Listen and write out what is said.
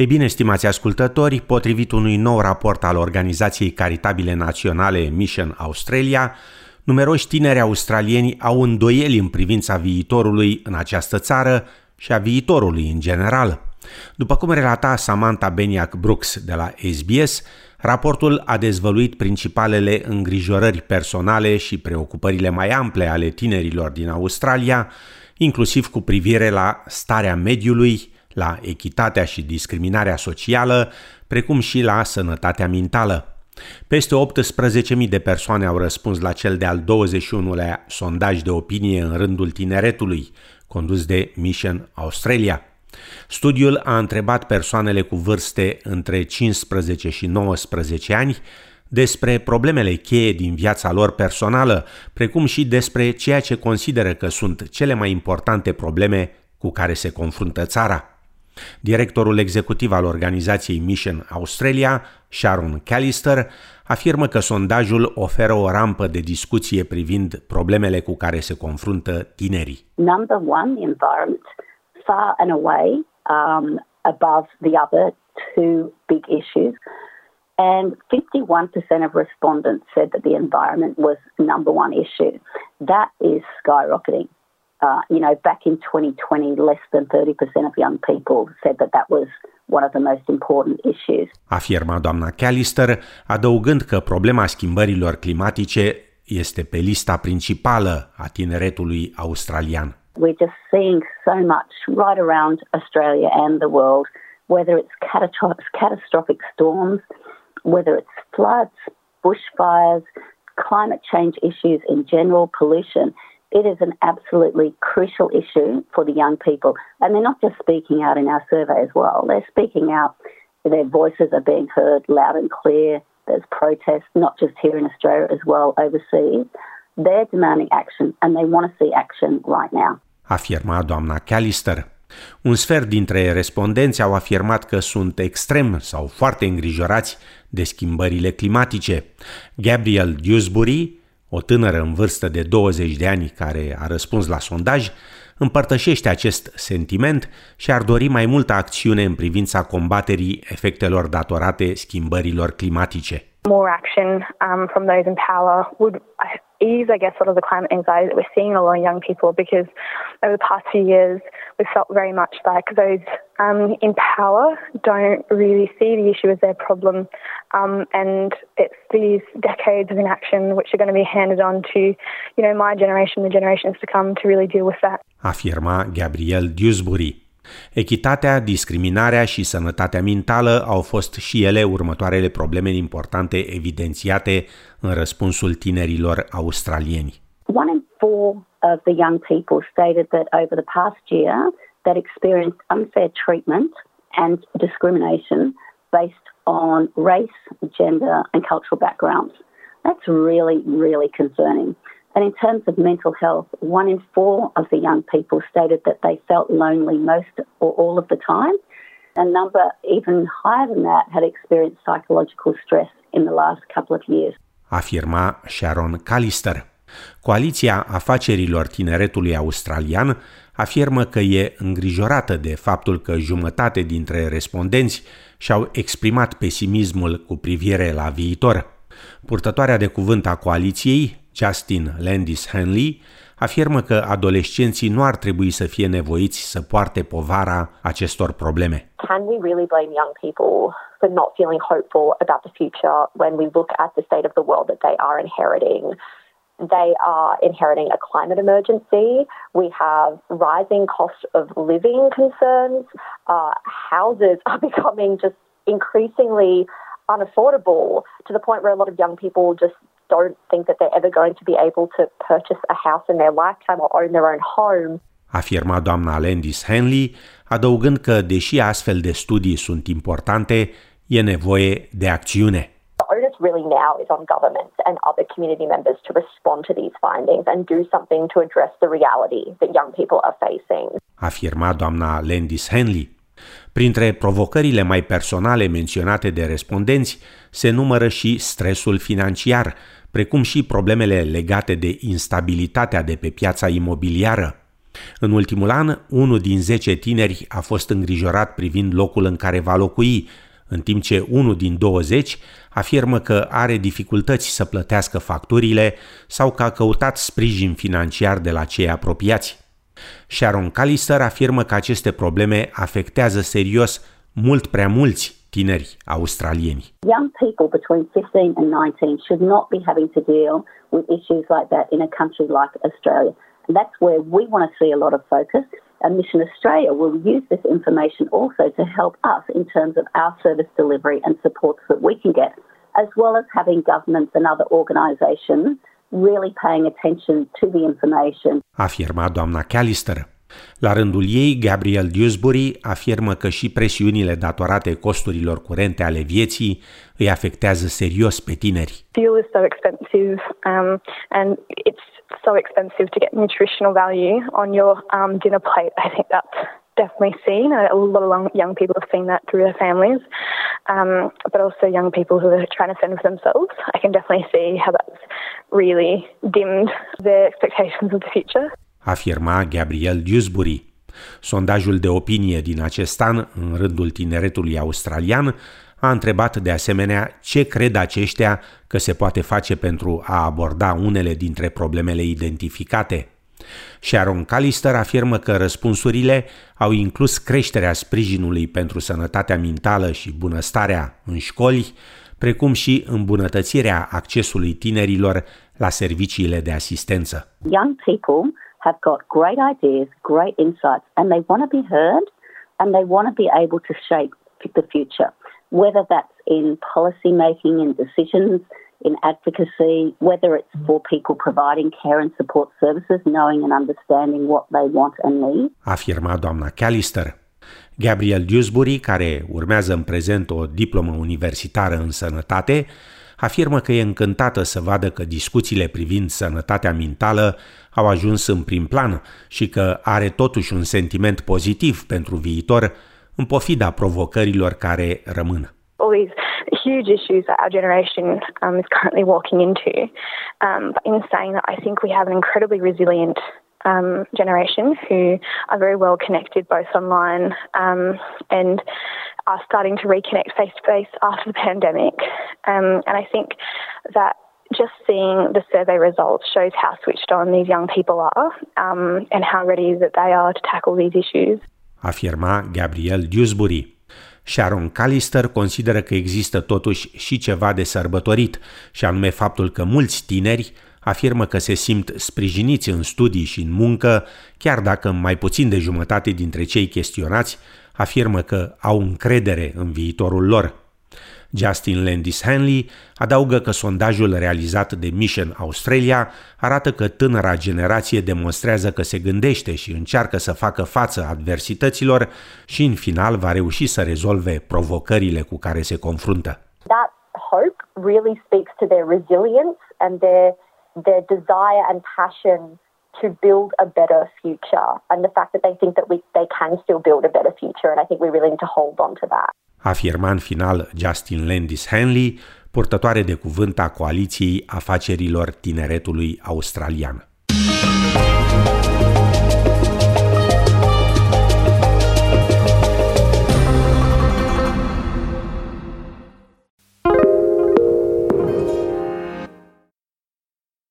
E bine, stimați ascultători, potrivit unui nou raport al Organizației Caritabile Naționale Mission Australia, numeroși tineri australieni au îndoieli în privința viitorului în această țară și a viitorului în general. După cum relata Samantha Beniac Brooks de la SBS, raportul a dezvăluit principalele îngrijorări personale și preocupările mai ample ale tinerilor din Australia, inclusiv cu privire la starea mediului, la echitatea și discriminarea socială, precum și la sănătatea mentală. Peste 18.000 de persoane au răspuns la cel de-al 21-lea sondaj de opinie în rândul tineretului, condus de Mission Australia. Studiul a întrebat persoanele cu vârste între 15 și 19 ani despre problemele cheie din viața lor personală, precum și despre ceea ce consideră că sunt cele mai importante probleme cu care se confruntă țara. Directorul executiv al organizației Mission Australia, Sharon Callister, afirmă că sondajul oferă o rampă de discuție privind problemele cu care se confruntă tinerii. Number one, the environment, far and away um, above the other two big issues. And 51% of respondents said that the environment was number one issue. That is skyrocketing. Uh, you know, back in 2020, less than 30% of young people said that that was one of the most important issues. Afirma doamna Callister, adăugând că problema schimbărilor climatice este pe lista principală a tineretului australian. We're just seeing so much right around Australia and the world, whether it's catastrophic storms, whether it's floods, bushfires, climate change issues in general, pollution – it is an absolutely crucial issue for the young people. And they're not just speaking out in our survey as well, they're speaking out, their voices are being heard loud and clear. There's protests, not just here in Australia as well, overseas. They're demanding action and they want to see action right now. Afirma doamna Callister. Un sfert dintre respondenți au afirmat că sunt extrem sau foarte îngrijorați de schimbările climatice. Gabriel Dewsbury, o tânără în vârstă de 20 de ani care a răspuns la sondaj, împărtășește acest sentiment și ar dori mai multă acțiune în privința combaterii efectelor datorate schimbărilrilor climatice. More action um, from those in power would ease, I guess, a lot of the climate anxiety that we're seeing in a lot of young people because over the past few years, we've felt very much like those um, in power don't really see the issue as their problem. Um, and it's these decades of inaction which are going to be handed on to, you know, my generation, the generations to come to really deal with that. Afirma Gabriel Dewsbury. Echitatea, discriminarea și sănătatea mentală au fost și ele următoarele probleme importante evidențiate în răspunsul tinerilor australieni. One in four of the young people stated that over the past year that experienced unfair treatment and discrimination based on race, gender and cultural backgrounds. That's really, really concerning. And in terms of mental health, one in four of the young people stated that they felt lonely most or all of the time. A number even higher than that had experienced psychological stress in the last couple of years. Afirma Sharon Callister. Coaliția Afacerilor Tineretului Australian afirmă că e îngrijorată de faptul că jumătate dintre respondenți și-au exprimat pesimismul cu privire la viitor. Purtătoarea de cuvânt a coaliției, Justin Landis Henley, afirmă că adolescenții nu ar trebui să fie nevoiți să poarte povara acestor probleme. Can we really blame young people for not feeling hopeful about the future when we look at the state of the world that they are inheriting? They are inheriting a climate emergency. We have rising cost of living concerns. Uh, houses are becoming just increasingly unaffordable to the point where a lot of young people just don't think that they're ever going to be able to purchase a house in their lifetime or own their own home. Afirma doamna Landis Henley, adăugând că, deși astfel de studii sunt importante, e nevoie de acțiune. The onus really now is on governments and other community members to respond to these findings and do something to address the reality that young people are facing. Afirma doamna Landis Henley. Printre provocările mai personale menționate de respondenți se numără și stresul financiar, precum și problemele legate de instabilitatea de pe piața imobiliară. În ultimul an, unul din 10 tineri a fost îngrijorat privind locul în care va locui, în timp ce unul din 20 afirmă că are dificultăți să plătească facturile sau că a căutat sprijin financiar de la cei apropiați. Sharon Callister afirmă că aceste probleme afectează serios mult prea mulți tineri australieni. Young people between 15 and 19 should not be having to deal with issues like that in a country like Australia. And that's where we want to see a lot of focus. And Mission Australia will use this information also to help us in terms of our service delivery and supports that we can get, as well as having governments and other organisations really paying attention to the information. Afirma doamna Callister. La rândul ei, Gabriel Dewsbury afirmă că și presiunile datorate costurilor curente ale vieții îi afectează serios pe tineri. Fuel is so expensive um, and it's so expensive to get nutritional value on your um, dinner plate. I think that's definitely seen. A lot of young people have seen that through their families, um, but also young people who are trying to fend for themselves. I can definitely see how that's really dimmed their expectations of the future afirma Gabriel Dewsbury. Sondajul de opinie din acest an, în rândul tineretului australian, a întrebat de asemenea ce cred aceștia că se poate face pentru a aborda unele dintre problemele identificate. Sharon Callister afirmă că răspunsurile au inclus creșterea sprijinului pentru sănătatea mentală și bunăstarea în școli, precum și îmbunătățirea accesului tinerilor la serviciile de asistență. Young people have got great ideas, great insights, and they want to be heard and they want to be able to shape the future, whether that's in policy making and decisions, in advocacy, whether it's for people providing care and support services, knowing and understanding what they want and need. Afirma doamna Callister. Gabriel Dewsbury, care urmează în prezent o diplomă universitară în sănătate, afirmă că e încântată să vadă că discuțiile privind sănătatea mentală au ajuns în prim plan și că are totuși un sentiment pozitiv pentru viitor, în pofida provocărilor care rămân. All these huge issues that our generation um, is currently walking into. Um, but in saying that, I think we have an incredibly resilient um, generation who are very well connected both online um, and are starting to reconnect face to face after the pandemic. Um, and I think that just seeing the survey results shows how switched on these young people are um, and how ready that they are to tackle these issues. Afirma Gabriel Dewsbury. Sharon Callister consideră că există totuși și ceva de sărbătorit, și anume faptul că mulți tineri afirmă că se simt sprijiniți în studii și în muncă, chiar dacă mai puțin de jumătate dintre cei chestionați afirmă că au încredere în viitorul lor. Justin Landis Hanley adaugă că sondajul realizat de Mission Australia arată că tânăra generație demonstrează că se gândește și încearcă să facă față adversităților și în final va reuși să rezolve provocările cu care se confruntă. That hope really speaks to their resilience and their their desire and passion to build a better future and the fact that they think that we they can still build a better future and I think we really need to hold on to that afirma în final Justin Landis Hanley, purtătoare de cuvânt a Coaliției Afacerilor Tineretului Australian.